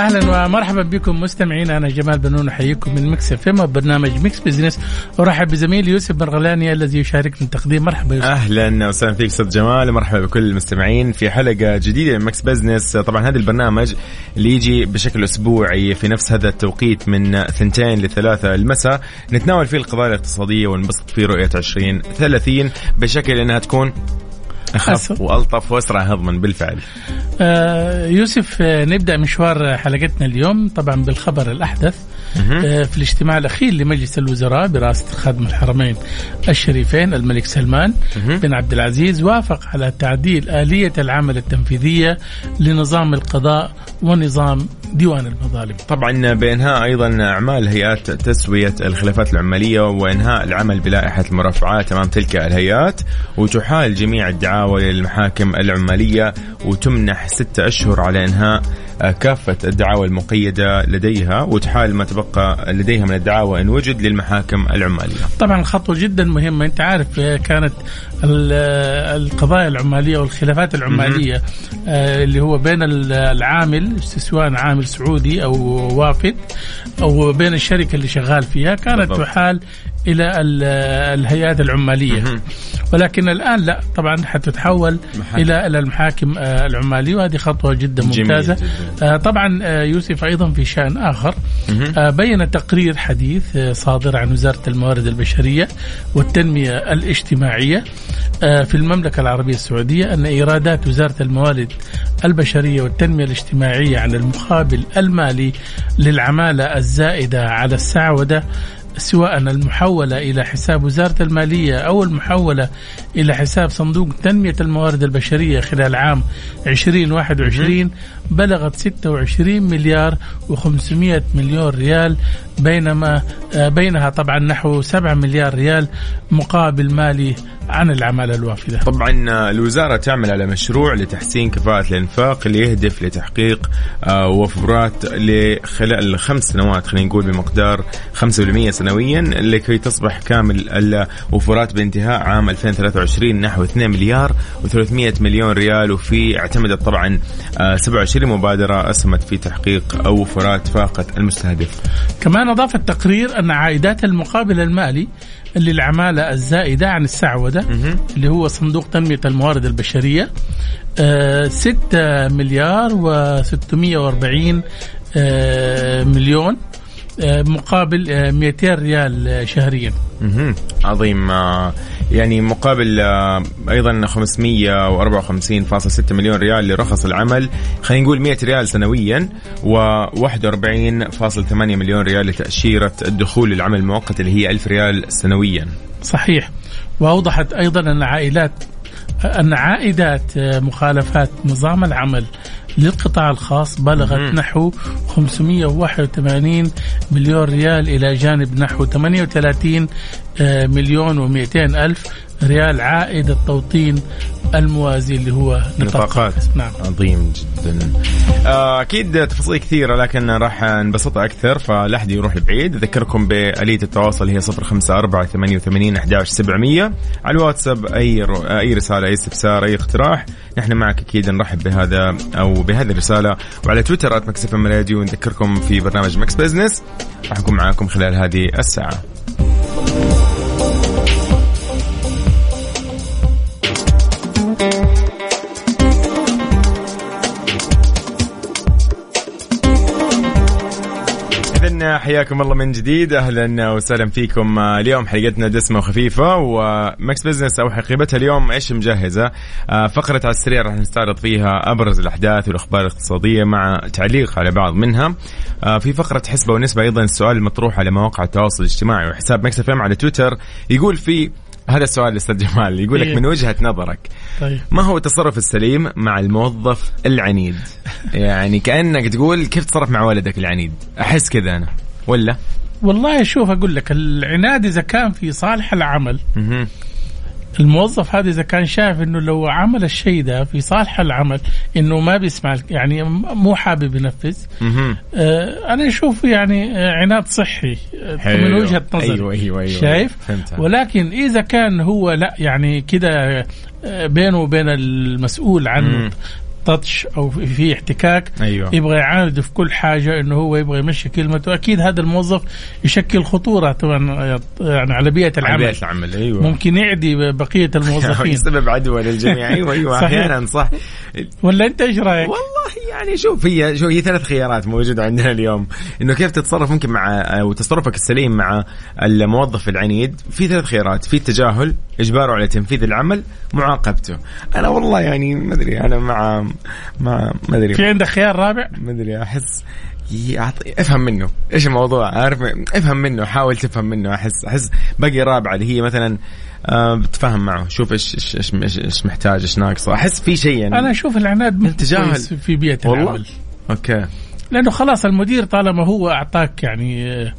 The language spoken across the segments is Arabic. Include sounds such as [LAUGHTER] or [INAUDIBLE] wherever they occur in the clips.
أهلا ومرحبا بكم مستمعين. أنا جمال بنون أحييكم من Mix FM برنامج Mix Business أرحب بزميلي يوسف مرغلاني الذي يشاركني التقديم مرحبا يوسف. أهلا وسهلا فيك أستاذ جمال مرحبا بكل المستمعين. في حلقة جديدة من Mix Business طبعا هذا البرنامج اللي يجي بشكل أسبوعي في نفس هذا التوقيت من ثنتين لثلاثة المساء. نتناول فيه القضايا الاقتصادية ونبسط فيه رؤية 2030 بشكل إنها تكون اخف. وألطف وأسرع هضما بالفعل آه يوسف آه نبدأ مشوار حلقتنا اليوم طبعا بالخبر الأحدث في الاجتماع الأخير لمجلس الوزراء برئاسة خادم الحرمين الشريفين الملك سلمان بن عبد العزيز وافق على تعديل آلية العمل التنفيذية لنظام القضاء ونظام ديوان المظالم. طبعا بإنهاء أيضا أعمال هيئات تسوية الخلافات العماليه وإنهاء العمل بلائحة المرافعات أمام تلك الهيئات وتحال جميع الدعاوى للمحاكم العمالية وتمنح ستة أشهر على إنهاء كافة الدعاوى المقيدة لديها وتحال ما تبقى لديها من الدعاوى إن وجد للمحاكم العمالية. طبعا خطوة جدا مهمة أنت عارف آه، كانت آه، القضايا العمالية والخلافات العمالية آه، اللي هو بين ال- العامل سواء عامل سعودي أو وافد أو بين الشركة اللي شغال فيها كانت. تحال إلى ال- الهيئات العمالية. ولكن الآن لا طبعا حتتحول محاكم. إلى إلى المحاكم آه، العمالية وهذه خطوة جدا جميل ممتازة. جداً. آه، طبعا آه، يوسف أيضا في شأن آخر. بين تقرير حديث صادر عن وزارة الموارد البشرية والتنمية الاجتماعية في المملكة العربية السعودية أن إيرادات وزارة الموارد البشرية والتنمية الاجتماعية عن المقابل المالي للعمالة الزائدة على السعودة سواء المحولة إلى حساب وزارة المالية أو المحولة إلى حساب صندوق تنمية الموارد البشرية خلال عام 2021 بلغت 26 مليار و500 مليون ريال بينما آه، بينها طبعا نحو 7 مليار ريال مقابل مالي عن العمالة الوافدة طبعا آه، الوزارة تعمل على مشروع لتحسين كفاءة الإنفاق اللي يهدف لتحقيق آه، وفرات لخلال خمس سنوات خلينا نقول بمقدار 5% سنويا لكي تصبح كامل الوفرات بانتهاء عام 2023 نحو 2 مليار و300 مليون ريال. وفي اعتمدت طبعا 27 لمبادرة مبادرة أسهمت في تحقيق أوفرات فاقت المستهدف. كمان أضاف التقرير أن عائدات المقابل المالي للعمالة الزائدة عن السعودة اللي هو صندوق تنمية الموارد البشرية آه، 6 مليار و640 آه مليون آه مقابل آه، 200 ريال شهريا. مهم. عظيم. آه، يعني مقابل آه، أيضا 554.6 مليون ريال لرخص العمل خلينا نقول 100 ريال سنويا و41.8 مليون ريال لتأشيرة الدخول للعمل المؤقت اللي هي 1000 ريال سنويا. صحيح. وأوضحت أيضا أن عائلات أن عائدات مخالفات نظام العمل للقطاع الخاص بلغت نحو 581 مليون ريال إلى جانب نحو 38 مليون و200 ألف ريال. عائد التوطين الموازي اللي هو نطاقات. نعم. عظيم جدا. آه، أكيد تفاصيل كثيرة لكن راح نبسطها أكثر فلا احد يروح بعيد. أذكركم بآلية التواصل هي 054 88 11 700 على الواتساب أي رو... أي رسالة أي استفسار أي اقتراح نحن معك أكيد نرحب بهذا أو بهذه الرسالة. وعلى تويتر @مكسف راديو نذكركم في برنامج Mix Business راح نكون معاكم خلال هذه الساعة. حياكم الله من جديد. أهلا وسهلا فيكم. آه، اليوم حلقتنا دسمة وخفيفة و Mix Business أو حقيبتها اليوم إيش مجهزة؟ آه، فقرة على السريع راح نستعرض فيها أبرز الأحداث والأخبار الاقتصادية مع تعليق على بعض منها. آه، في فقرة حسبة ونسبة أيضا السؤال المطروح على مواقع التواصل الاجتماعي وحساب Mix FM على تويتر. يقول في هذا السؤال أستاذ جمال يقول لك إيه. من وجهة نظرك طيب. ما هو التصرف السليم مع الموظف العنيد؟ [LAUGHS] يعني كأنك تقول كيف تتصرف مع ولدك العنيد؟ أحس كذا أنا. ولا والله شوف أقول لك العناد إذا كان في صالح العمل. الموظف هذا إذا كان شايف إنه لو عمل الشيء ده في صالح العمل إنه ما بيسمع يعني مو حابب ينفذ. آه أنا أشوف يعني آه، عناد صحي آه،. من وجهة نظري أيوة، أيوة، أيوة. شايف فهمتها. ولكن إذا كان هو لا يعني كده آه، بينه وبين المسؤول عنه. تاتش أو في- احتكاك أيوة. يبغى يعاند في كل حاجة إنه هو يبغى يمشي كلمته. أكيد هذا الموظف يشكل خطورة طبعا يعني على بيئة على العمل. بيئة العمل أيوه. ممكن يعدي بقية [LAUGHS] الموظفين. يسبب عدوى للجميع. أيوه أيوه صحيح. أحيانا صح. ولا أنت إيش رأيك؟ والله يعني شوف هي شوف هي ثلاث خيارات موجودة عندنا اليوم. إنه كيف تتصرف ممكن مع أو تصرفك السليم مع الموظف العنيد. في ثلاث خيارات. في التجاهل إجباره على تنفيذ العمل معاقبته. أنا والله يعني ما أدري أنا مع ما في أدري. عندك خيار رابع؟ ما أدري أحس يعطي افهم منه. إيش الموضوع؟ عارف افهم منه حاول تفهم منه. احس أحس باقي رابعه اللي هي مثلا آه بتفهم معه. شوف إيش إيش إيش, إيش محتاج إيش ناقصه. أحس في شيء يعني أنا أشوف العناد. كويس في بيئة العمل. أوكي. لأنه خلاص المدير طالما هو أعطاك يعني آه،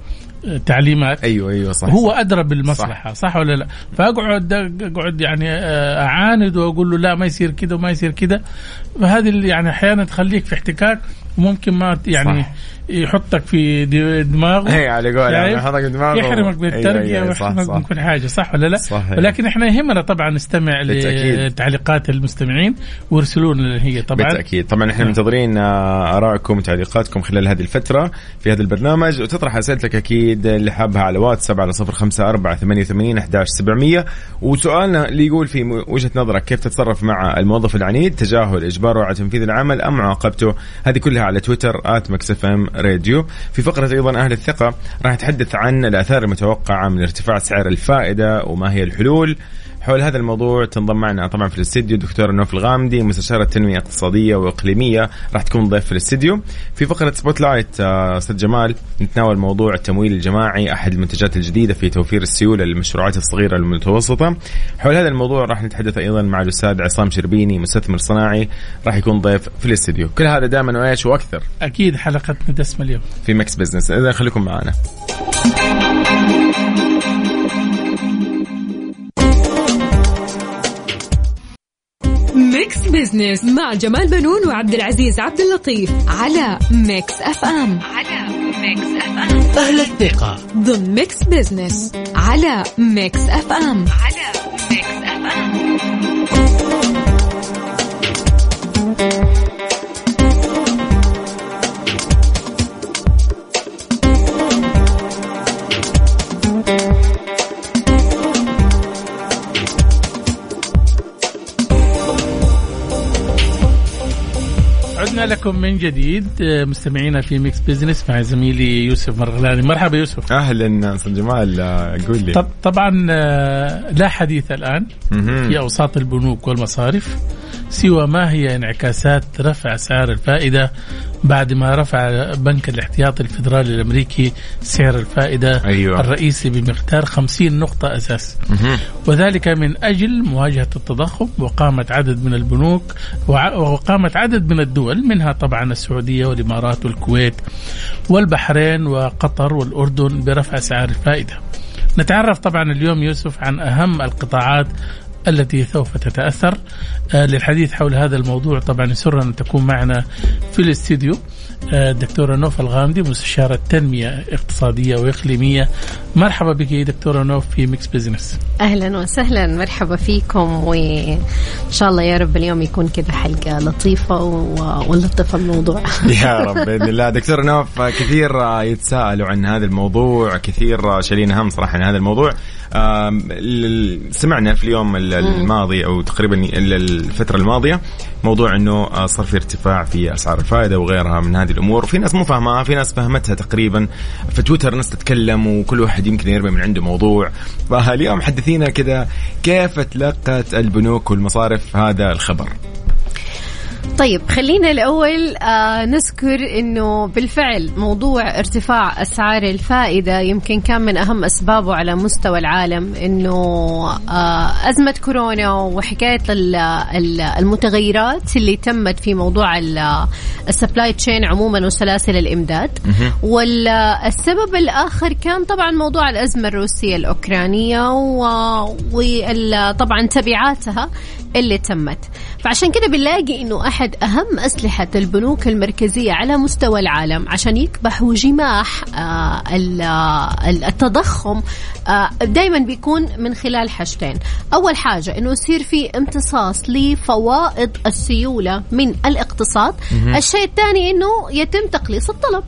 تعليمات أيوه أيوه صح هو. أدرى بالمصلحة صح, صح ولا لا؟ فأقعد أقعد يعني آه، أعاند وأقول له لا ما يصير كذا وما يصير كذا فهذه اللي يعني أحيانا تخليك في احتكاك وممكن ما يعني صح. يحطك في دماغه هي على قولهم؟ يحطك بدماغه يحرمك بالترقيه أيوة، أيوة، صح، ويحرمك صح. من كل حاجة صح ولا لا؟ صحيح. ولكن إحنا يهمنا طبعا نستمع. لتعليقات المستمعين ويرسلون اللي هي طبعا بالتأكيد طبعا إحنا. منتظرين آه، آرائكم وتعليقاتكم خلال هذه الفترة في هذا البرنامج وتطرح أسئلتك أكيد اللي حابها على واتساب على 054 88 11700 وسؤالنا اللي يقول في وجهة نظرك كيف تتصرف مع الموظف العنيد تجاهل إجباره على تنفيذ العمل أم معاقبته هذه كلها على تويتر @مكسف إم راديو. في فقرة أيضا أهل الثقة راح نتحدث عن الآثار المتوقعة من ارتفاع سعر الفائدة وما هي الحلول. حول هذا الموضوع تنضم معنا طبعا في الاستديو دكتور نوف الغامدي مستشارة تنمية اقتصادية وإقليمية. راح تكون ضيف في الاستديو. في فقرة Spotlight آه، أستاذ جمال نتناول موضوع التمويل الجماعي أحد المنتجات الجديدة في توفير السيولة للمشروعات الصغيرة والمتوسطة حول هذا الموضوع راح نتحدث أيضا مع الأستاذ عصام شربيني مستثمر صناعي. راح يكون ضيف في الاستديو. كل هذا دائما وإيش وأكثر؟ أكيد حلقتنا دسمه اليوم. في Mix Business. إذا خليكم معنا. Mix Business مع جمال بنون وعبد العزيز عبد اللطيف على Mix FM على Mix FM أهل الثقة. ضمن Mix Business على Mix FM على Mix FM لكم من جديد آه، مستمعينا في Mix Business مع زميلي يوسف مرغلاني. مرحبا يوسف. أهلا أستاذ جمال آه، قول لي. طب طبعا آه، لا حديث الآن. في أوساط البنوك والمصارف. سوى ما هي انعكاسات رفع اسعار الفائدة بعد ما رفع بنك الاحتياطي الفدرالي الأمريكي سعر الفائدة أيوة. الرئيسي بمقدار 50 نقطة أساس مهم. وذلك من أجل مواجهة التضخم وقامت عدد من البنوك وقامت عدد من الدول منها طبعا السعودية والإمارات والكويت والبحرين وقطر والأردن برفع اسعار الفائدة. نتعرف طبعا اليوم يوسف عن أهم القطاعات التي سوف تتأثر. آه للحديث حول هذا الموضوع طبعا يسرنا أن تكون معنا في الاستديو آه الدكتوره نوف الغامدي مستشارة تنمية اقتصادية وإقليمية. مرحبا بك دكتورة نوف في Mix Business أهلا وسهلا. مرحبا فيكم وإن شاء الله يا رب اليوم يكون كذا حلقة لطيفة و- ولطف الموضوع. [LAUGHS] يا رب [LAUGHS] بإذن الله. دكتور نوف كثير يتساءلوا عن هذا الموضوع كثير شايلين هم صراحة عن هذا الموضوع. سمعنا في اليوم ال- الماضي أو تقريبا ال- الفترة الماضية موضوع إنه آه، صار في ارتفاع في أسعار الفائدة وغيرها من هذه الأمور. في ناس مو فاهمها في ناس فهمتها تقريبا. في تويتر ناس تتكلم وكل واحد يمكن يرمي من عنده موضوع. فاليوم حدثينا كذا كيف تلقت البنوك والمصارف؟ هذا الخبر. طيب خلينا الأول آه نذكر أنه بالفعل موضوع ارتفاع أسعار الفائدة يمكن كان من أهم أسبابه على مستوى العالم أنه آه أزمة كورونا وحكاية المتغيرات اللي تمت في موضوع السبلاي تشين عموما وسلاسل الإمداد. والسبب الآخر كان طبعا موضوع الأزمة الروسية الأوكرانية وطبعا تبعاتها. اللي تمت. فعشان كده بنلاقي إنه أحد أهم أسلحة البنوك المركزية على مستوى العالم عشان يكبحوا جماح آه، التضخم آه، دائما بيكون من خلال حاجتين. أول حاجة إنه يصير في امتصاص لفوائد السيولة من الاقتصاد. الشيء الثاني إنه يتم تقليص الطلب.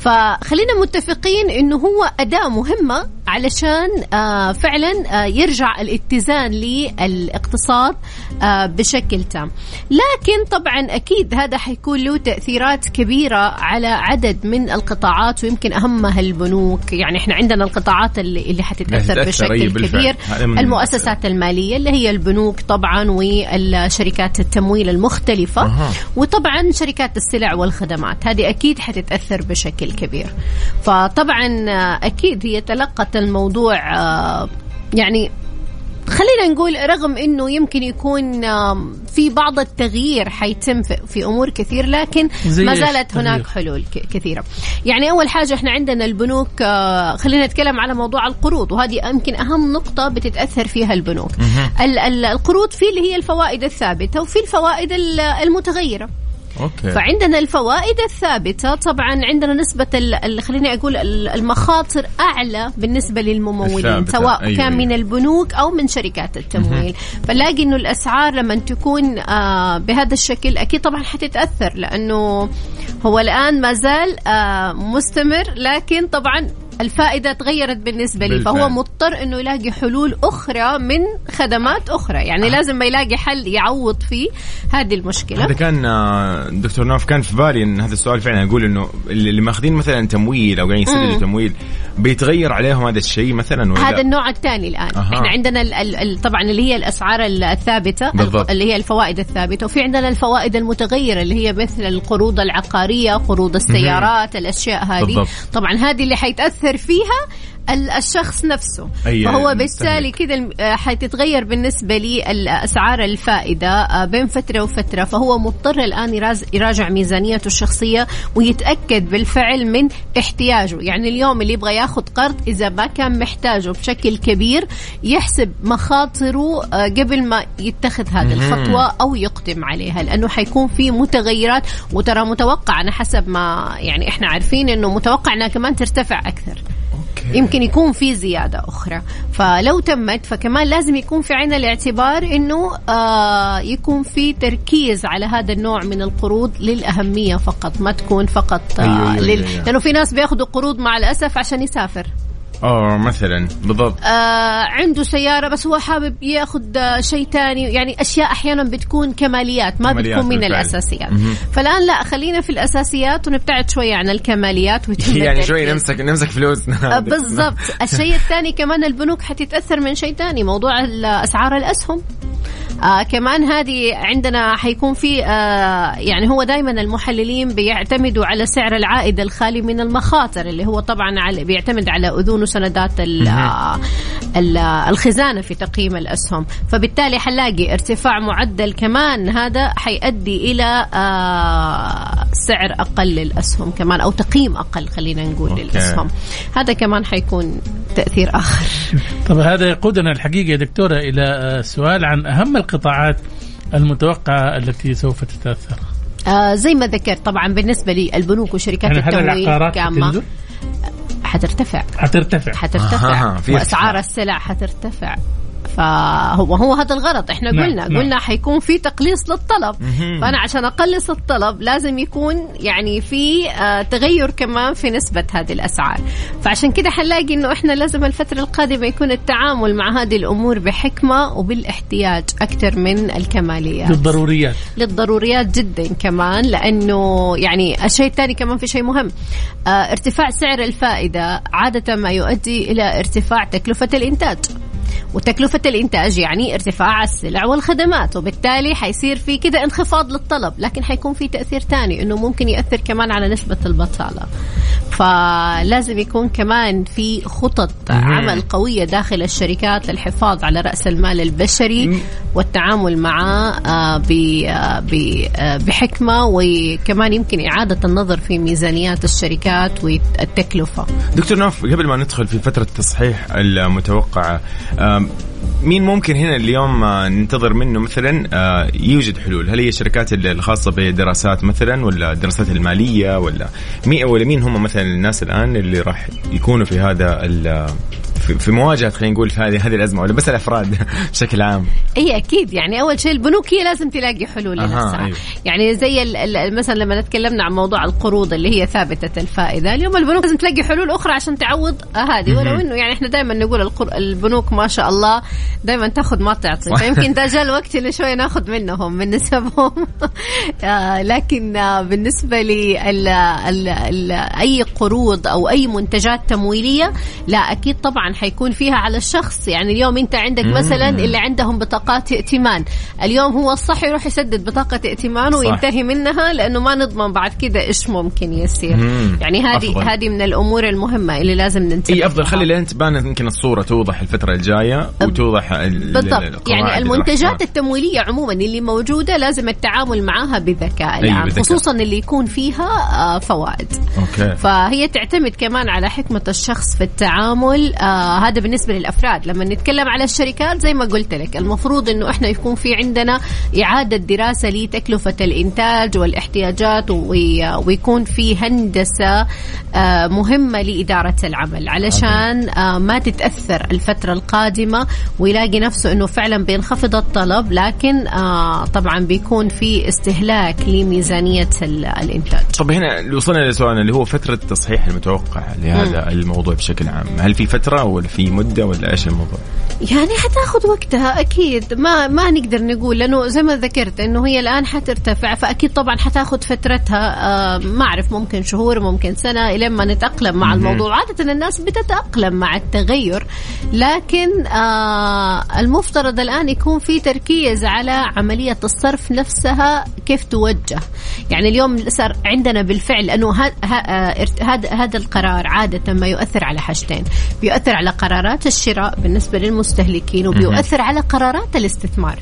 فخلينا متفقين إنه هو أداة مهمة علشان آه فعلا آه يرجع الاتزان للاقتصاد آه بشكل تام. لكن طبعا أكيد هذا حيكون له تأثيرات كبيرة على عدد من القطاعات ويمكن اهمها البنوك يعني إحنا عندنا القطاعات اللي اللي حتتأثر بشكل كبير. المؤسسات المالية اللي هي البنوك طبعا والشركات التمويل المختلفة. أه. وطبعا شركات السلع والخدمات. هذه أكيد حتتأثر بشكل كبير. فطبعا أكيد هي تلقت الموضوع آه، يعني خلينا نقول رغم إنه يمكن يكون في بعض التغيير حيتم في أمور كثير لكن ما زالت هناك حلول كثيرة. يعني أول حاجة إحنا عندنا البنوك آه، خلينا نتكلم على موضوع القروض وهذه يمكن أهم نقطة بتتأثر فيها البنوك. القروض في اللي هي الفوائد الثابتة وفي الفوائد المتغيرة. أوكي. فعندنا الفوائد الثابتة. طبعا عندنا نسبة خليني أقول المخاطر أعلى بالنسبة للممولين سواء أيوة كان من البنوك أو من شركات التمويل. فلاقي أنه الأسعار لما تكون آه بهذا الشكل أكيد طبعا حتتأثر لأنه هو الآن ما زال آه مستمر لكن طبعا الفائدة تغيرت بالنسبة لي بالفعل. فهو مضطر إنه يلاقي حلول أخرى من خدمات أخرى يعني آه. لازم ما يلاقي حل يعوض فيه هذه المشكلة هذا كان آه، دكتور نوف كان في بالي إن هذا السؤال فعلا يقول إنه اللي ماخذين مثلا تمويل أو قاعدين يسددوا تمويل بيتغير عليهم هذا الشيء مثلا ولا هذا النوع الثاني الآن أه. إحنا عندنا ال ال طبعا اللي هي الأسعار الثابتة بالضبط. اللي هي الفوائد الثابتة وفي عندنا الفوائد المتغيرة اللي هي مثل القروض العقارية قروض السيارات الأشياء هذه بالضبط. طبعا هذه اللي حيتأثر فيها. الشخص نفسه. أيه فهو بالتالي كذا آه، حتتغير بالنسبة لي الأسعار الفائدة آه، بين فترة وفترة. فهو مضطر الآن يراجع ميزانيته الشخصية ويتأكد بالفعل من احتياجه. يعني اليوم اللي يبغى ياخذ قرض إذا ما كان محتاجه بشكل كبير يحسب مخاطره آه، قبل ما يتخذ هذه الخطوة أو يقدم عليها لأنه حيكون في متغيرات. وترى متوقع أنا حسب ما يعني إحنا عارفين أنه متوقع أنها كمان ترتفع أكثر. يمكن يكون في زيادة أخرى. فلو تمت فكمان لازم يكون في عين الاعتبار أنه آه يكون في تركيز على هذا النوع من القروض للأهمية فقط ما تكون فقط آه أيوة أيوة لل... أيوة. لأنه في ناس بياخذوا قروض مع الأسف عشان يسافر. آه مثلا بالضبط. آه عنده سيارة بس هو حابب ياخذ شيء ثاني يعني أشياء أحيانا بتكون كماليات ما كماليات بتكون من بالفعل. الأساسيات. مم. فالآن لا خلينا في الأساسيات ونبتعد شوية عن الكماليات [LAUGHS] يعني شوي نمسك نمسك فلوس آه بالضبط. [LAUGHS] الشيء الثاني كمان البنوك حتتأثر من شيء ثاني موضوع أسعار الأسهم. آه كمان هذه عندنا حيكون في آه يعني هو دائما المحللين بيعتمدوا على سعر العائد الخالي من المخاطر اللي هو طبعا على بيعتمد على أذون وسندات الخزانة في تقييم الأسهم. فبالتالي حنلاقي ارتفاع معدل كمان هذا حيؤدي إلى آه سعر أقل للأسهم كمان أو تقييم أقل خلينا نقول أوكي. للأسهم. هذا كمان حيكون تأثير آخر. طب هذا يقودنا الحقيقة يا دكتورة إلى آه، سؤال عن أهم القطاعات المتوقعة التي سوف تتأثر؟ آه زي ما ذكرت طبعا بالنسبة لي البنوك وشركات يعني التمويل كامة حترتفع. حترتفع. حترتفع. آه وأسعار السلع حترتفع. فهو هو هذا الغرض. إحنا نعم، قلنا نعم. قلنا حيكون في تقليص للطلب. فأنا عشان أقلص الطلب لازم يكون يعني في آه، تغير كمان في نسبة هذه الأسعار. فعشان كده حنلاقي إنه إحنا لازم الفترة القادمة يكون التعامل مع هذه الأمور بحكمة وبالاحتياج أكثر من الكماليات. للضروريات. للضروريات جدا كمان لأنه يعني الشيء الثاني كمان في شيء مهم. آه ارتفاع سعر الفائدة عادة ما يؤدي إلى ارتفاع تكلفة الإنتاج. وتكلفة الإنتاج يعني ارتفاع السلع والخدمات وبالتالي حيصير في كده انخفاض للطلب لكن حيكون في تأثير تاني إنه ممكن يأثر كمان على نسبة البطالة. فلازم يكون كمان في خطط عمل قوية داخل الشركات للحفاظ على رأس المال البشري والتعامل معه آه، آه، آه، بحكمة وكمان يمكن إعادة النظر في ميزانيات الشركات والتكلفة. دكتور نوف قبل ما ندخل في فترة التصحيح المتوقعة مين ممكن هنا اليوم آه، ننتظر منه مثلا آه، يوجد حلول؟ هل هي الشركات الخاصة بدراسات مثلا ولا الدراسات المالية ولا مين ولا مين هم مثلا الناس الآن اللي راح يكونوا في هذا في- مواجهة خلينا نقول في هذه هذه الأزمة ولا بس الأفراد [LAUGHS] بشكل عام؟ اي أكيد. يعني أول شيء البنوك هي لازم تلاقي حلول لنفسها أيوة. يعني زي مثلا لما تكلمنا عن موضوع القروض اللي هي ثابتة الفائدة اليوم البنوك لازم تلاقي حلول أخرى عشان تعوض هذه. ولو إنه يعني إحنا دائما نقول القر... البنوك ما شاء الله دائما تاخذ ما تعطي [LAUGHS] فيمكن ده جاء الوقت اللي شوية ناخذ منهم من نسبهم. [LAUGHS] آه، لكن بالنسبة لي. أي قروض أو أي منتجات تمويلية لا أكيد طبعا حيكون فيها على الشخص يعني اليوم انت عندك مثلا اللي عندهم بطاقات ائتمان اليوم هو الصح يروح يسدد بطاقة ائتمان. وينتهي منها لأنه ما نضمن بعد كذا إيش ممكن يصير. يعني هذه أفضل. هذه من الأمور المهمة اللي لازم ننتبه إي أفضل لها. خلي لين تبان يمكن الصورة توضح الفترة الجاية وتوضح ال- ال- بالضبط يعني المنتجات تكون. التمويلية عموما اللي موجودة لازم التعامل معها بذكاء بذكاء. خصوصا اللي يكون فيها آه، فوائد أوكي فهي تعتمد كمان على حكمة الشخص في التعامل آه هذا بالنسبة للأفراد. لما نتكلم على الشركات زي ما قلت لك المفروض أنه إحنا يكون في عندنا إعادة دراسة لتكلفة الإنتاج والإحتياجات وي- ويكون في هندسة آه مهمة لإدارة العمل. علشان آه ما تتأثر الفترة القادمة ويلاقي نفسه أنه فعلا بينخفض الطلب لكن آه طبعا بيكون في استهلاك لميزانية ال- الإنتاج. طب هنا وصلنا لسؤالنا اللي هو فترة التصحيح المتوقعه لهذا الموضوع بشكل عام. هل في فترة ولا في مدة ولا إيش الموضوع؟ يعني حتاخذ وقتها أكيد. ما ما نقدر نقول لأنه زي ما ذكرت إنه هي الآن حترتفع فأكيد طبعا حتاخذ فترتها آه ما أعرف ممكن شهور ممكن سنة الين ما نتأقلم مع الموضوع. عادة الناس بتتأقلم مع التغير لكن آه المفترض الآن يكون في تركيز على عملية الصرف نفسها كيف توجه. يعني اليوم صار عندنا بالفعل لأنه ه- ه- آه، هذا هذا القرار عادة ما يؤثر على حاجتين. بيؤثر على قرارات الشراء بالنسبة للمستهلكين وبيؤثر على قرارات الاستثمار.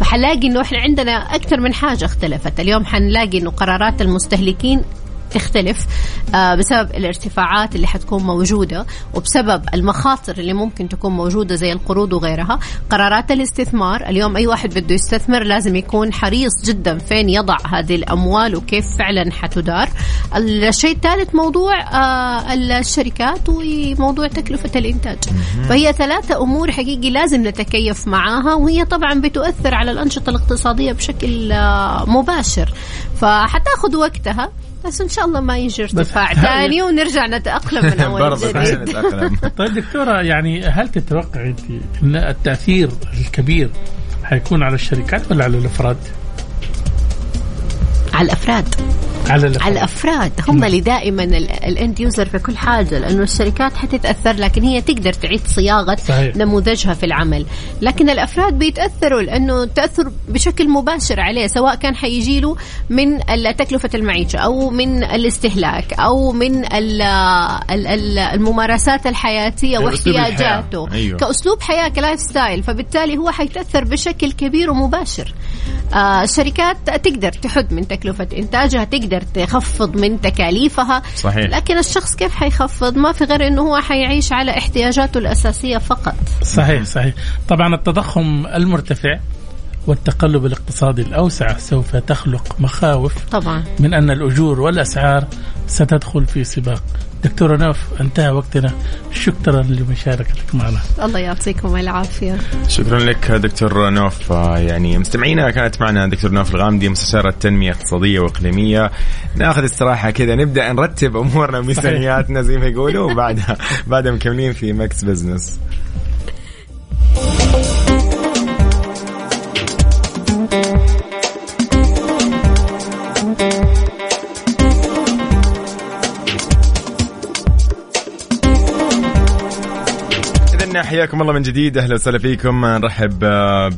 فحنلاقي إنه إحنا عندنا أكثر من حاجة اختلفت. اليوم حنلاقي إنه قرارات المستهلكين تختلف آه، بسبب الارتفاعات اللي حتكون موجودة وبسبب المخاطر اللي ممكن تكون موجودة زي القروض وغيرها. قرارات الاستثمار اليوم أي واحد بده يستثمر لازم يكون حريص جدا فين يضع هذه الأموال وكيف فعلا حتدار. الشيء الثالث موضوع آه، الشركات وموضوع تكلفة الإنتاج. فهي ثلاثة أمور حقيقي لازم نتكيف معاها وهي طبعا بتؤثر على الأنشطة الاقتصادية بشكل آه، مباشر. فحتاخذ وقتها. بس إن شاء الله ما يجي ارتفاع هل- ثاني ونرجع نتأقلم من [LAUGHS] أول جديد. نتأقلم. [LAUGHS] طيب دكتورة يعني هل تتوقع أنت أن التأثير الكبير حيكون على الشركات ولا على الأفراد؟ على الأفراد. على الأفراد. على الأفراد هم اللي دائما الأند يوزر في كل حاجة لأنه الشركات حتتأثر لكن هي تقدر تعيد صياغة صحيح. نموذجها في العمل لكن الأفراد بيتأثروا لأنه التأثر بشكل مباشر عليه سواء كان حيجي له من تكلفة المعيشة أو من الاستهلاك أو من ال- ال- ال- الممارسات الحياتية. واحتياجاته أيوه. كأسلوب حياة ك lifestyle فبالتالي هو حيتأثر بشكل كبير ومباشر آه الشركات تقدر تحد من تكلفة إنتاجها تقدر تخفض من تكاليفها. صحيح. لكن الشخص كيف حيخفض؟ ما في غير إنه هو حيعيش على احتياجاته الأساسية فقط. صحيح صحيح. طبعا التضخم المرتفع والتقلب الاقتصادي الأوسع سوف تخلق مخاوف طبعا. من أن الأجور والأسعار ستدخل في سباق. دكتورة نوف انتهى وقتنا. شكرا لمشاركتك معنا. الله يعطيكم العافية. شكرا لك دكتور نوف. آه، يعني مستمعينا كانت معنا دكتور نوف الغامدي مستشارة تنمية اقتصادية وإقليمية ناخذ استراحة كذا نبدأ نرتب أمورنا [LAUGHS] وميزانياتنا زي ما يقولوا وبعدها بعدها مكملين في Mix Business. حياكم الله من جديد. أهلا وسهلا فيكم. نرحب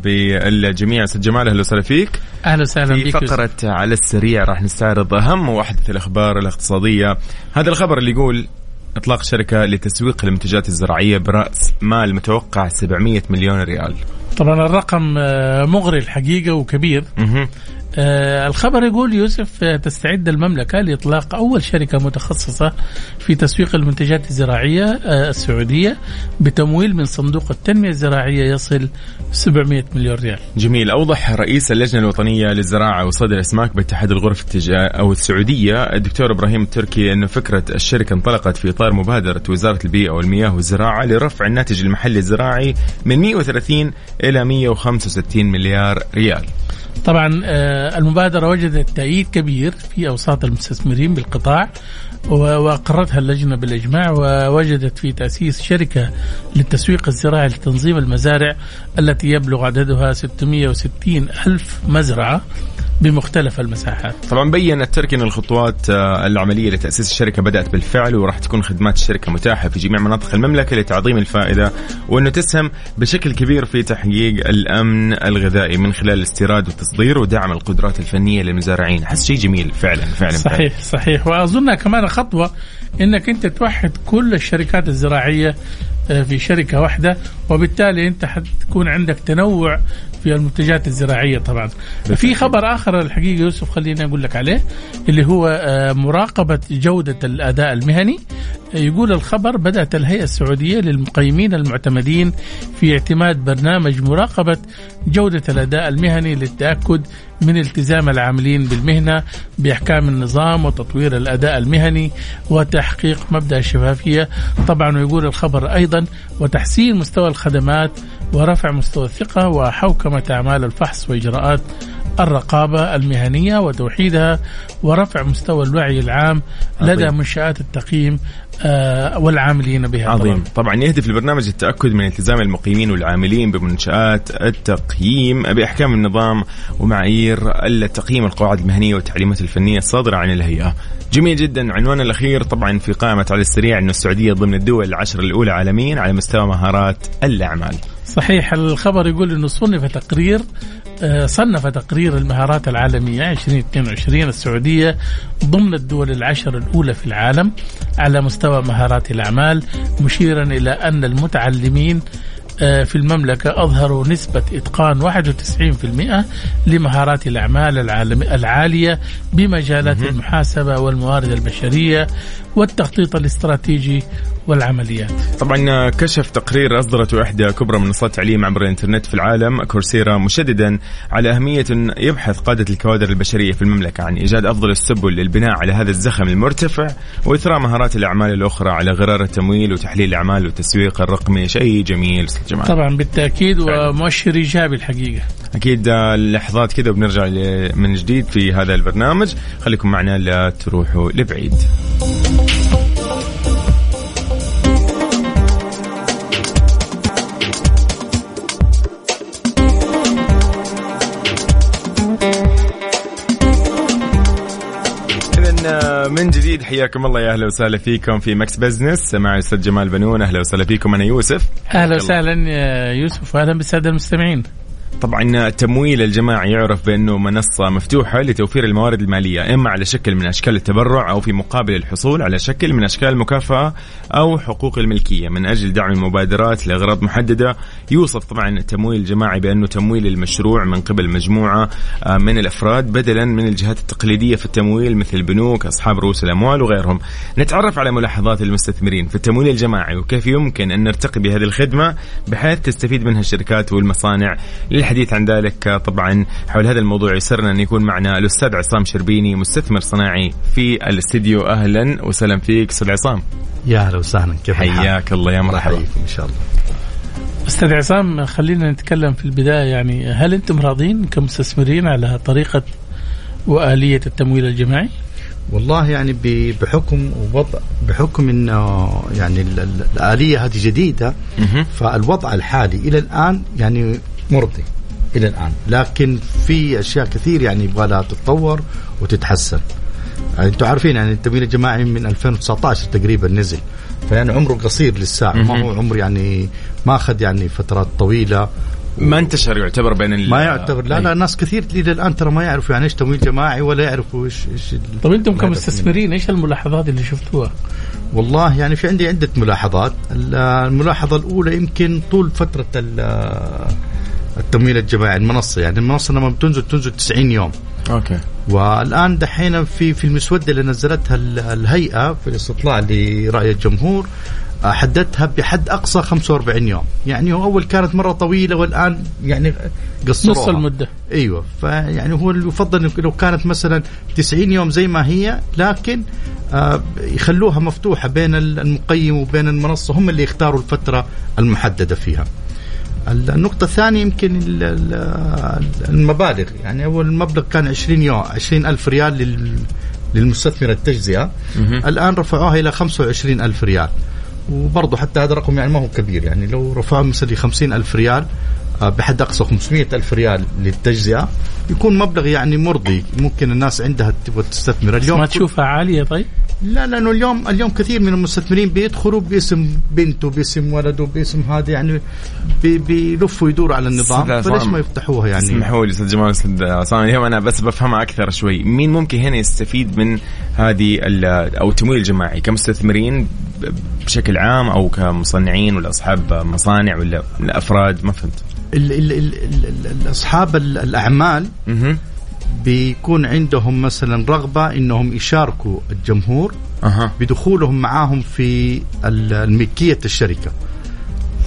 بالجميع. أستاذ جمال أهلا وسهلا فيك. أهلا وسهلا في بك فقرة على السريع راح نستعرض أهم وأحدث الأخبار الاقتصادية. هذا الخبر اللي يقول إطلاق شركة لتسويق المنتجات الزراعية برأس مال متوقع 700 مليون ريال. طبعا الرقم آه، مغري الحقيقة وكبير. آه، الخبر يقول يوسف آه، تستعد المملكة لإطلاق أول شركة متخصصة في تسويق المنتجات الزراعية آه، السعودية بتمويل من صندوق التنمية الزراعية يصل 700 مليون ريال. جميل. أوضح رئيس اللجنة الوطنية للزراعة وصيد الأسماك باتحاد الغرف التجارية أو السعودية الدكتور إبراهيم التركي أنه فكرة الشركة انطلقت في إطار مبادرة وزارة البيئة والمياه والزراعة لرفع الناتج المحلي الزراعي من 130 إلى 165 مليار ريال. طبعا آه، المبادرة وجدت تأييد كبير في أوساط المستثمرين بالقطاع وأقرتها اللجنة بالإجماع ووجدت في تأسيس شركة للتسويق الزراعي لتنظيم المزارع التي يبلغ عددها 660 ألف مزرعة. بمختلف المساحات. طبعا بين التركي إن الخطوات آه، العملية لتأسيس الشركة بدأت بالفعل وراح تكون خدمات الشركة متاحة في جميع مناطق المملكة لتعظيم الفائدة وإنه تسهم بشكل كبير في تحقيق الأمن الغذائي من خلال الاستيراد والتصدير ودعم القدرات الفنية للمزارعين، أحس شيء جميل فعلا فعلا فعلا. صحيح صحيح. واظنها كمان خطوة إنك أنت توحد كل الشركات الزراعية آه، في شركة واحدة وبالتالي أنت حتكون عندك تنوع في المنتجات الزراعية طبعا. في خبر آخر الحقيقة يوسف خليني أقول لك عليه اللي هو آه، مراقبة جودة الأداء المهني يقول الخبر بدأت الهيئة السعودية للمقيمين المعتمدين في اعتماد برنامج مراقبة جودة الأداء المهني للتأكد من التزام العاملين بالمهنة بإحكام النظام وتطوير الأداء المهني وتحقيق مبدأ الشفافية طبعا ويقول الخبر أيضا وتحسين مستوى الخدمات ورفع مستوى الثقة وحوكمة أعمال الفحص وإجراءات الرقابة المهنية وتوحيدها ورفع مستوى الوعي العام لدى. منشآت التقييم والعاملين بها عظيم. طبعاً. طبعا يهدف البرنامج التأكد من التزام المقيمين والعاملين بمنشآت التقييم بأحكام النظام ومعايير التقييم القواعد المهنية والتعليمات الفنية الصادرة عن الهيئة. جميل جدا. عنوان الأخير طبعا في قائمة على السريع أنه السعودية ضمن الدول العشر الأولى عالميا على مستوى مهارات الأعمال. صحيح. الخبر يقول إنه صنف تقرير آه، صنف تقرير المهارات العالمية 2022 السعودية ضمن الدول العشر الأولى في العالم على مستوى مهارات الأعمال مشيرا إلى أن المتعلمين آه، في المملكة أظهروا نسبة إتقان 91% لمهارات الأعمال العالية بمجالات المحاسبة والموارد البشرية والتخطيط الاستراتيجي والعمليات. طبعا كشف تقرير اصدرته إحدى كبرى منصات التعليم عبر الإنترنت في العالم كورسيرا مشددا على أهمية يبحث قادة الكوادر البشرية في المملكة عن إيجاد أفضل السبل للبناء على هذا الزخم المرتفع وإثراء مهارات الأعمال الأخرى على غرار التمويل وتحليل الأعمال والتسويق الرقمي شيء جميل أستاذ جمال. طبعا بالتأكيد ومؤشر إيجابي الحقيقة. أكيد آه، لحظات كذا وبنرجع من جديد في هذا البرنامج. خليكم معنا لا تروحوا لبعيد. من جديد حياكم الله يا أهلا وسهلا فيكم في Mix Business. مع الاستاذ جمال بنون أهلا وسهلا فيكم أنا يوسف. أهلا وسهلا يوسف واهلا بالسادة المستمعين. طبعا التمويل الجماعي يعرف بأنه منصة مفتوحة لتوفير الموارد المالية إما على شكل من أشكال التبرع أو في مقابل الحصول على شكل من أشكال المكافأة أو حقوق الملكية. من أجل دعم المبادرات لأغراض محددة يوصف طبعا التمويل الجماعي بأنه تمويل المشروع من قبل مجموعة آه، من الأفراد بدلا من الجهات التقليدية في التمويل مثل البنوك أصحاب رؤوس الأموال وغيرهم. نتعرف على ملاحظات المستثمرين في التمويل الجماعي وكيف يمكن أن نرتقي بهذه الخدمة بحيث تستفيد منها الشركات والمصانع. للحديث عن ذلك آه، طبعا حول هذا الموضوع يسرنا أن يكون معنا الأستاذ عصام شربيني مستثمر صناعي في الاستديو أهلا وسهلا فيك أستاذ عصام يا أهلا وسهلا كيف الحال؟ حياك الله يا مرحبا يحييكم إن شاء الله أستاذ عصام خلينا نتكلم في البداية يعني هل أنتم راضين كمستثمرين على طريقة وآلية التمويل الجماعي؟ والله يعني بحكم وضع بحكم انه يعني ال- ال- الآلية هذه جديدة. فالوضع الحالي إلى الآن يعني مرضي إلى الآن. لكن في أشياء كثير يعني يبغى لها تتطور وتتحسن. يعني أنتم عارفين يعني التمويل الجماعي من 2019 تقريبا نزل. فيعني عمره قصير للساعة. ما هو عمر يعني ما أخذ يعني فترات طويلة. ما انتشر يعتبر بين ال- ما يعتبر. لا لا ناس كثير إلى الآن ترى ما يعرفوا يعني إيش تمويل جماعي ولا يعرفوا إيش إيش طب أنتم. كمستثمرين إيش الملاحظات اللي شفتوها؟ والله يعني في عندي عدة ملاحظات. ال- الملاحظة الأولى يمكن طول فترة ال- التمويل الجماعي المنصة يعني المنصة لما بتنزل تنزل 90 يوم. أوكي. والآن دحين في في المسودة اللي نزلتها ال- الهيئة في الاستطلاع لرأي الجمهور آه، حددتها بحد أقصى 45 يوم. يعني هو أول كانت مرة طويلة والآن يعني قصروها. نص المدة. أيوه. فيعني هو اللي يفضل لو كانت مثلا 90 يوم زي ما هي لكن آه يخلوها مفتوحة بين المقيم وبين المنصة هم اللي يختاروا الفترة المحددة فيها. النقطة الثانية يمكن ال- ال- المبالغ. يعني أول مبلغ كان 20 يوم 20 ألف ريال لل- للمستثمر التجزئة. الآن رفعوها إلى 25 ألف ريال. وبرضه حتى هذا رقم يعني ما هو كبير. يعني لو رفعوه مثلا ل 50 ألف ريال آه، بحد أقصى 500 ألف ريال للتجزئة يكون مبلغ يعني مرضي. ممكن الناس عندها تبغى تستثمر. اليوم ما تشوفها عالية طيب؟ لا لأنه اليوم اليوم كثير من المستثمرين بيدخلوا باسم بنته باسم ولده باسم هذا يعني بي- بيلفوا يدوروا على النظام. فليش ما يفتحوها يعني؟ اسمحوا لي أستاذ جمال أستاذ عصام اليوم أنا بس بفهمها أكثر شوي. مين ممكن هنا يستفيد من هذه أو التمويل الجماعي؟ كمستثمرين بشكل عام أو كمصنعين ولا أصحاب مصانع ولا أفراد؟ ما فهمت. ال ال ال ال ال اصحاب ال- الأعمال بيكون عندهم مثلا رغبة إنهم يشاركوا الجمهور أها. بدخولهم معاهم في ال- الملكية الشركة.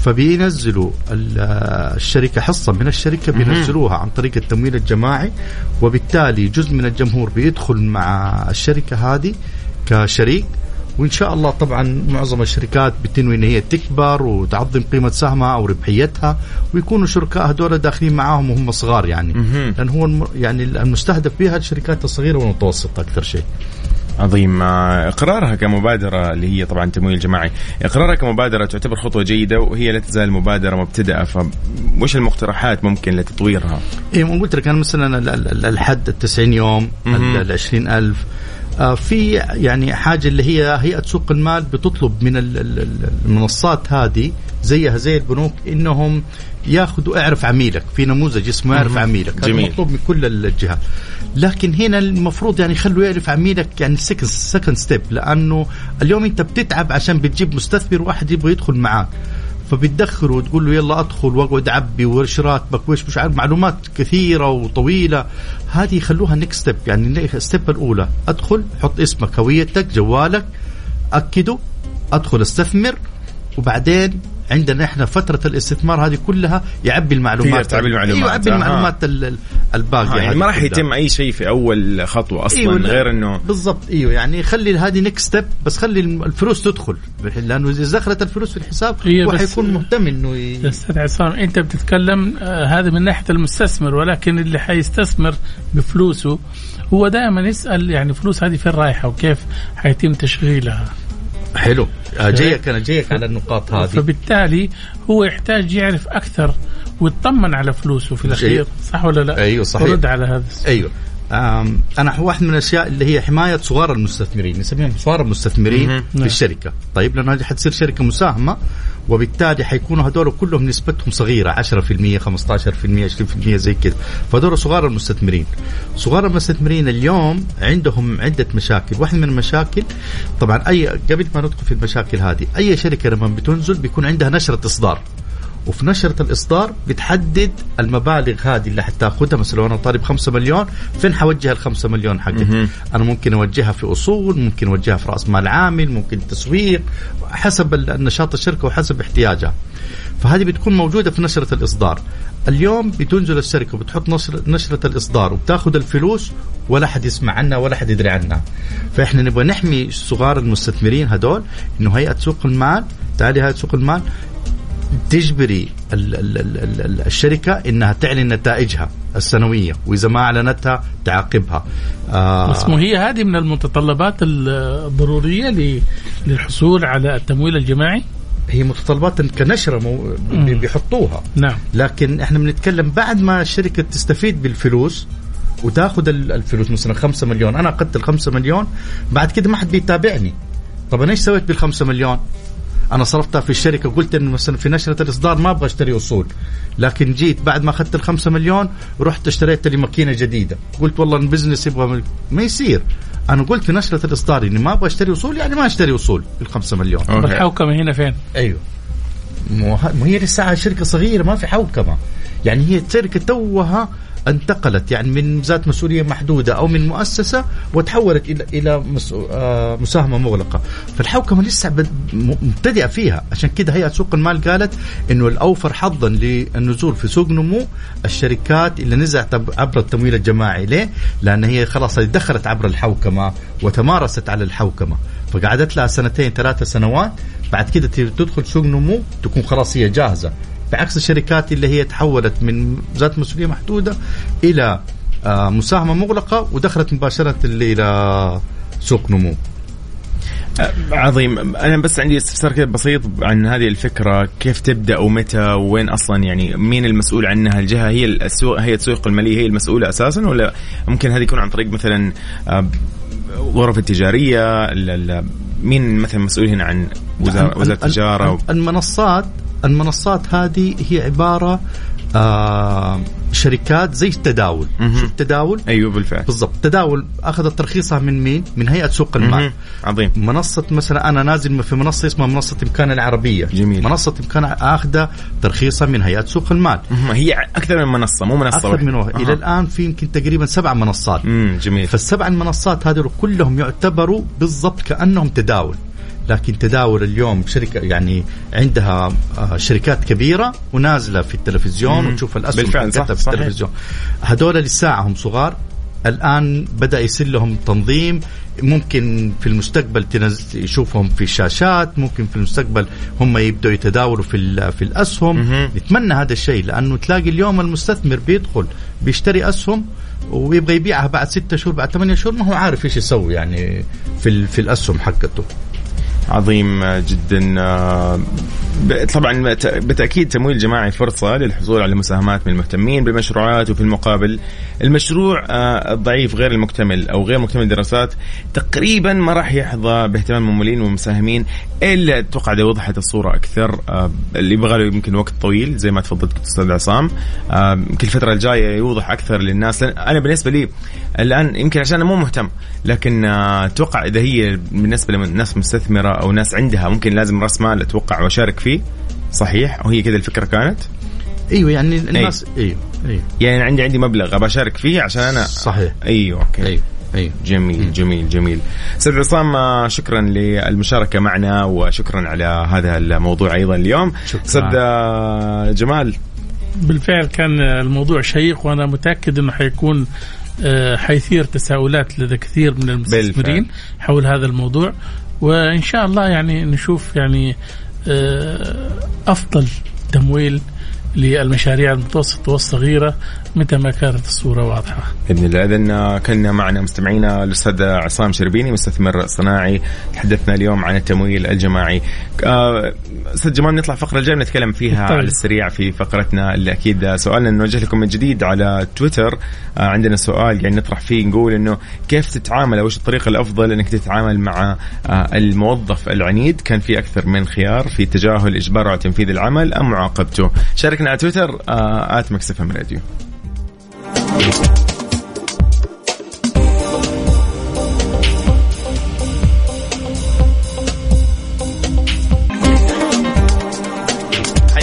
فبينزلوا ال- الشركة حصة من الشركة بينزلوها عن طريق التمويل الجماعي وبالتالي جزء من الجمهور بيدخل مع الشركة هذه كشريك. وإن شاء الله طبعا معظم الشركات بتنوي إن هي تكبر وتعظم قيمة سهمها أو ربحيتها ويكونوا شركاء هذول داخلين معاهم وهم صغار يعني. لأن هو يعني المستهدف بها الشركات الصغيرة والمتوسطة أكثر شيء. عظيم. آه، إقرارها كمبادرة اللي هي طبعا تمويل جماعي إقرارها كمبادرة تعتبر خطوة جيدة وهي لا تزال مبادرة مبتدئة. فوش المقترحات ممكن لتطويرها؟ اي قلت لك أنا مثلا ال- ال- الحد ال 90 يوم. ال 20000 آه، في يعني حاجة اللي هي هيئة سوق المال بتطلب من ال- ال- ال- المنصات هذه زيها زي البنوك إنهم ياخذوا اعرف عميلك في نموذج اسمه اعرف عميلك هذا. مطلوب من كل الجهات. لكن هنا المفروض يعني يخلوا اعرف عميلك يعني second second step لأنه اليوم أنت بتتعب عشان بتجيب مستثمر واحد يبغى يدخل معاك. فبتدخله وتقول له يلا أدخل وأقعد أعبي وايش راتبك وإيش مش عارف معلومات كثيرة وطويلة. هذه يخلوها next step يعني ال step الأولى. أدخل حط اسمك هويتك جوالك أكده أدخل أستثمر وبعدين عندنا إحنا فترة الاستثمار هذه كلها يعبي المعلومات تعبي المعلومات. أيوه يعبي أها. المعلومات ال- ال- الباقية آه يعني ما راح. يتم أي شيء في أول خطوة أصلا أيوة. غير انه بالضبط إيوه يعني خلي هذه next step بس خلي الفلوس تدخل لأنه إذا دخلت الفلوس في الحساب هي هو حيكون مهتم إنه ي... يا أستاذ عصام أنت بتتكلم آه هذا من ناحية المستثمر ولكن اللي حيستثمر بفلوسه هو دائما يسأل يعني فلوس هذه فين رايحة وكيف حيتم تشغيلها حلو جايك أنا جايك على النقاط هذه فبالتالي هو يحتاج يعرف أكثر ويطمن على فلوسه في الأخير. صح ولا لا؟ أيوة، صحيح. ورد على هذا السؤال. أيوه أنا واحد من الأشياء اللي هي حماية صغار المستثمرين نسميهم صغار المستثمرين. في الشركة. طيب لأنه هذه حتصير شركة مساهمة وبالتالي حيكونوا هذول كلهم نسبتهم صغيرة 10% 15% 20% زي كذا. فهذول صغار المستثمرين. صغار المستثمرين اليوم عندهم عدة مشاكل. واحد من المشاكل طبعا اي قبل ما ندخل في المشاكل هذه أي شركة لما بتنزل بيكون عندها نشرة إصدار. وفي نشرة الإصدار بتحدد المبالغ هذه اللي حتاخذها مثلا أنا طالب 5 مليون فين حوجه ال 5 مليون حقتي أنا ممكن أوجهها في أصول ممكن أوجهها في رأس مال عامل ممكن تسويق حسب ال- النشاط الشركة وحسب احتياجها. فهذه بتكون موجودة في نشرة الإصدار. اليوم بتنزل الشركة وبتحط نشر نشرة الإصدار وبتاخذ الفلوس ولا حد يسمع عنها ولا حد يدري عنها. فإحنا نبغى نحمي صغار المستثمرين هدول إنه هيئة سوق المال تعالي هيئة سوق المال تجبري ال ال ال ال ال الشركة إنها تعلن نتائجها السنوية وإذا ما أعلنتها تعاقبها. آه بس مو هي هذه من المتطلبات الضرورية للحصول على التمويل الجماعي؟ هي متطلبات كنشرة مو. بيحطوها. نعم. لكن إحنا بنتكلم بعد ما الشركة تستفيد بالفلوس وتاخذ ال- الفلوس مثلا 5 مليون أنا اخذت ال 5 مليون بعد كده ما حد بيتابعني. طب أنا إيش سويت بال 5 مليون؟ أنا صرفتها في الشركة قلت إنه مثلا في نشرة الإصدار ما أبغى أشتري أصول. لكن جيت بعد ما أخذت ال 5 مليون رحت اشتريت لي ماكينه جديدة. قلت والله البزنس يبغى ما يصير. أنا قلت في نشرة الإصدار إني ما أبغى أشتري أصول يعني ما أشتري أصول بال 5 مليون. الحوكمه هنا فين؟ أيوه. مو هي لسه شركة صغيرة ما في حوكمة. يعني هي شركة توها انتقلت يعني من ذات مسؤولية محدودة أو من مؤسسة وتحولت إلى إلى آه، مساهمة مغلقة. فالحوكمة لسه مبتدئة فيها. عشان كده هيئه سوق المال قالت إنه الأوفر حظا للنزول في سوق نمو الشركات اللي نزلت عب- عبر التمويل الجماعي. ليه؟ لأن هي خلاص دخلت عبر الحوكمة وتمارست على الحوكمة. فقعدت لها سنتين ثلاثة سنوات. بعد كده تدخل سوق نمو تكون خلاص هي جاهزة. بعكس الشركات اللي هي تحولت من ذات مسؤولية محدودة إلى آه، مساهمة مغلقة ودخلت مباشرة إلى سوق نمو. آه، عظيم. أنا بس عندي استفسار كذا بسيط عن هذه الفكرة. كيف تبدأ ومتى وين أصلا؟ يعني مين المسؤول عنها؟ الجهه هي السوق هي السوق المالية هي المسؤولة أساسا؟ ولا ممكن هذه يكون عن طريق مثلا آه، غرف التجارية؟ ال- ال- مين مثلا مسؤول هنا عن وزارة التجارة؟ المنصات المنصات هذه هي عبارة آه شركات زي التداول مهم. شوف التداول أيوه بالفعل بالضبط تداول أخذت ترخيصها من مين من هيئة سوق المال مهم. عظيم منصة مثلا أنا نازل في منصة اسمها منصة إمكان العربية جميل. منصة إمكان أخذ ترخيصها من هيئة سوق المال مهم. هي أكثر من منصة مو منصة واحدة. من واحد. أها. إلى الآن في يمكن تقريبا سبع منصات امم جميل فالسبع المنصات هذول كلهم يعتبروا بالضبط كأنهم تداول لكن تداول اليوم شركة يعني عندها آه، شركات كبيرة ونازلة في التلفزيون مم. وتشوف صح، حقتها في. التلفزيون هذول لساعهم صغار الآن بدأ يصير لهم تنظيم ممكن في المستقبل تنز... يشوفهم في الشاشات ممكن في المستقبل هم يبدأوا يتداولوا في في الأسهم مهم. نتمنى هذا الشيء لأنه تلاقي اليوم المستثمر بيدخل بيشتري أسهم ويبغى يبيعها بعد ستة شهور بعد ثمانية شهور ما هو عارف إيش يسوي يعني في في الأسهم حقته عظيم جدا. طبعا بالتأكيد تمويل جماعي فرصة للحصول على مساهمات من المهتمين بالمشروعات وفي المقابل المشروع آه، الضعيف غير المكتمل أو غير مكتمل الدراسات تقريبا ما راح يحظى باهتمام الممولين والمساهمين إلا أتوقع اذا وضحت الصورة أكثر آه، اللي يبغى له يمكن وقت طويل زي ما تفضلت أستاذ عصام. آه، يمكن الفترة الجاية يوضح أكثر للناس. أنا بالنسبة لي الآن يمكن عشان أنا مو مهتم لكن أتوقع إذا هي بالنسبة لناس مستثمرة أو ناس عندها ممكن لازم رأس مال أتوقع وأشارك فيه. صحيح؟ وهي كذا الفكرة كانت؟ أيوه يعني الناس أيوه أيوه. يعني عندي عندي مبلغ ابى اشارك فيه عشان أنا صحيح. أيوه أوكي. أيوه أيوه. جميل جميل جميل. أستاذ عصام آه، شكرا للمشاركة معنا وشكرا على هذا الموضوع أيضا اليوم. شكراً. أستاذ آه، جمال. بالفعل كان الموضوع شيق وأنا متأكد إنه حيكون آه، حيثير تساؤلات لدى كثير من المستثمرين بالفعل. حول هذا الموضوع. وإن شاء الله يعني نشوف يعني آه، أفضل تمويل للمشاريع المتوسطة والصغيرة متى ما كانت الصورة واضحة. بإذن الله. اذا كنا معنا مستمعينا الأستاذ عصام شربيني مستثمر صناعي. تحدثنا اليوم عن التمويل الجماعي. آه، أستاذ جمال نطلع الفقره الجايه نتكلم فيها طيب. على السريع في فقرتنا اللي أكيد سؤالنا نوجه لكم من جديد على تويتر. آه، عندنا سؤال يعني نطرح فيه نقول إنه كيف تتعامل أو إيش الطريقة الأفضل إنك تتعامل مع آه، الموظف العنيد؟ كان في أكثر من خيار في تجاهل إجباره على تنفيذ العمل أم معاقبته؟ شاركنا على تويتر آه، at MixFM Radio.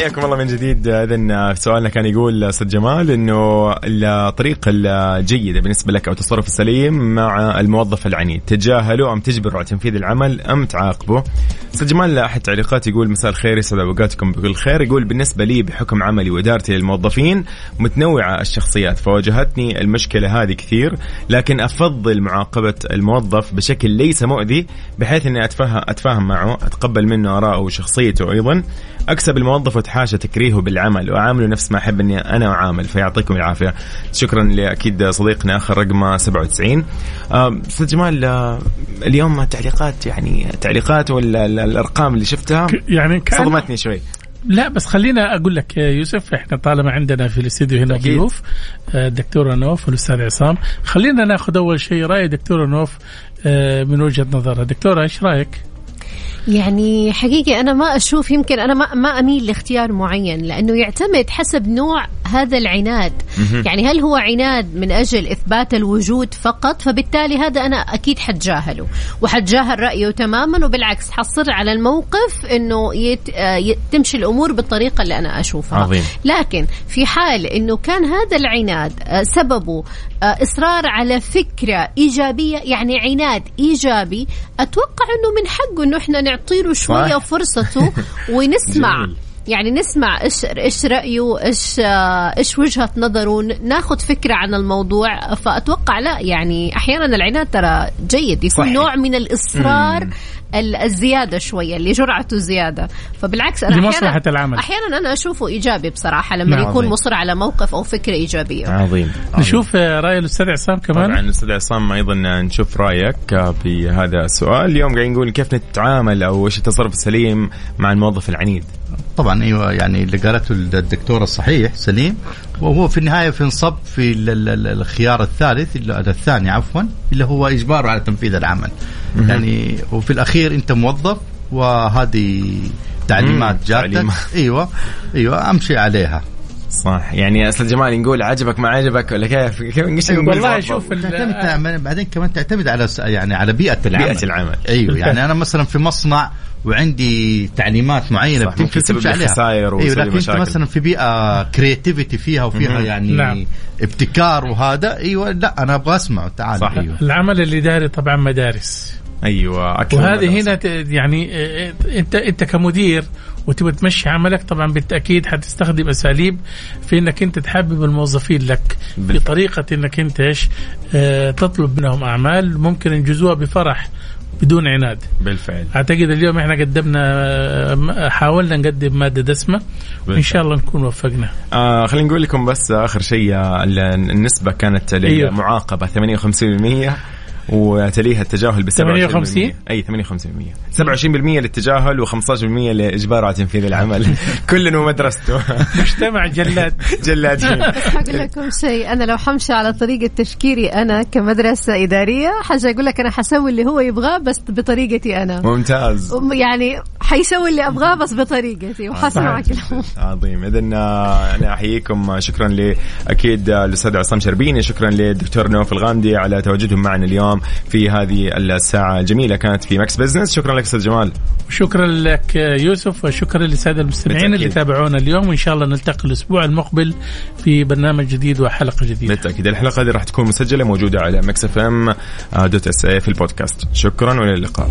حياكم الله من جديد. اذا سؤالنا كان يقول أستاذ جمال إنه الطريقة الجيدة بالنسبة لك أو التصرف السليم مع الموظف العنيد تجاهله أم تجبره على تنفيذ العمل أم تعاقبه؟ أستاذ جمال أحد تعليقات يقول مساء الخير يسعد أوقاتكم بكل خير. يقول بالنسبة لي بحكم عملي وإدارتي للموظفين متنوعة الشخصيات فواجهتني المشكلة هذه كثير لكن أفضل معاقبة الموظف بشكل ليس مؤذي بحيث إني اتفهم أتفاهم معه أتقبل منه آراءه وشخصيته أيضا. أكسب الموظف واتحاشى تكريهه بالعمل وأعامله نفس ما أحب إني أنا أعامل فيعطيكم العافية. شكرا لأكيد صديقنا آخر رقمه 97 أستاذ جمال آه، اليوم تعليقات يعني تعليقات ولا الأرقام اللي شفتها؟ يعني صدمتني شوي. لا بس خلينا أقول لك يا يوسف إحنا طالما عندنا في الاستديو هنا ضيوف الدكتور نوف والأستاذ عصام. خلينا ناخذ أول شيء رأي دكتور نوف آه، من وجهة نظرها دكتوره إيش رأيك؟ يعني حقيقي أنا ما أشوف يمكن أنا ما, ما أميل لاختيار معين لأنه يعتمد حسب نوع هذا العناد. يعني هل هو عناد من أجل إثبات الوجود فقط؟ فبالتالي هذا أنا أكيد حتجاهله وحتجاهل رأيه تماما وبالعكس حصر على الموقف أنه يت... يت... تمشي الأمور بالطريقة اللي أنا أشوفها. عظيم. لكن في حال أنه كان هذا العناد سببه إصرار على فكرة إيجابية يعني عناد إيجابي. أتوقع أنه من حقه أنه إحنا نعطي له شوية فرصته [LAUGHS] ونسمع يعني نسمع إيش إيش رأيه إيش إيش وجهة نظره ناخذ فكرة عن الموضوع. فأتوقع لا يعني أحيانا العناد ترى جيد يكون صحيح. نوع من الإصرار مم. الزيادة شوية اللي جرعته زيادة. فبالعكس أنا أحيانا العمل. أحيانا أنا أشوفه إيجابي بصراحة لما نعم. يكون مصر على موقف أو فكرة إيجابية. عظيم, نشوف رأي الأستاذ عصام كمان. طبعا الاستاذ عصام أيضا نشوف رأيك في هذا السؤال. اليوم قاعدين نقول كيف نتعامل أو إيش التصرف السليم مع الموظف العنيد؟ طبعا أيوه يعني اللي قالته الدكتور الصحيح سليم وهو في النهاية في انصب في الخيار الثالث الثاني عفوا اللي هو إجباره على تنفيذ العمل. يعني وفي الأخير أنت موظف وهذه تعليمات جاتك أيوه أيوه أمشي عليها. صح. يعني أستاذ جمال نقول عجبك ما عجبك ولا كيف؟ كيف والله شوف تعتمد بعدين كمان تعتمد على يعني على بيئة العمل. بيئة العمل. أيوه يعني أنا مثلا في مصنع وعندي تعليمات معينة بتمشي عليها. أيوه لكن أنت مثلا في بيئة كرياتيفيتي فيها وفيها يعني نعم. ابتكار وهذا أيوه لا أنا أبغى أسمع. تعال صح. أيوة. العمل الاداري طبعا مدارس. أيوه وهذه هنا يعني انت أنت كمدير وتبغى تمشي عملك طبعا بالتأكيد حتستخدم أساليب في إنك أنت تحبب الموظفين لك بطريقه إنك أنت إيش آه تطلب منهم أعمال ممكن ينجزوها بفرح بدون عناد. بالفعل. أعتقد اليوم إحنا قدمنا حاولنا نقدم مادة دسمة وإن شاء الله نكون وفقنا. آه خلينا نقول لكم بس آخر شيء النسبة كانت للمعاقبة 58% وتليها التجاهل ب 58 أي 58% 27% للتجاهل و15% لإجبار على تنفيذ العمل. [LAUGHS] كل ومدرسته [LAUGHS] مجتمع جلاد. [LAUGHS] جلاد. أقول لكم شيء أنا لو حمشي على طريقة تفكيري أنا كمدرسة إدارية حاجة أقول لك أنا حسوي اللي هو يبغاه بس بطريقتي أنا. ممتاز. يعني حيسوي اللي أبغاه بس بطريقتي وحسمع كلامه. عظيم. اذا آه، أنا أحييكم. شكرا لاكيد الأستاذ عصام شربيني شكرا للدكتور نوف الغامدي على تواجدهم معنا اليوم. في هذه الساعة. الجميلة كانت في Mix Business. شكرا لك أستاذ جمال. شكرا لك يوسف وشكرا للسادة المستمعين اللي تابعونا اليوم. وإن شاء الله نلتقي الأسبوع المقبل في برنامج جديد وحلقة جديدة. بالتأكيد. الحلقة هذه راح تكون مسجلة موجودة على Mix FM dot SA في البودكاست. شكرا وإلى اللقاء.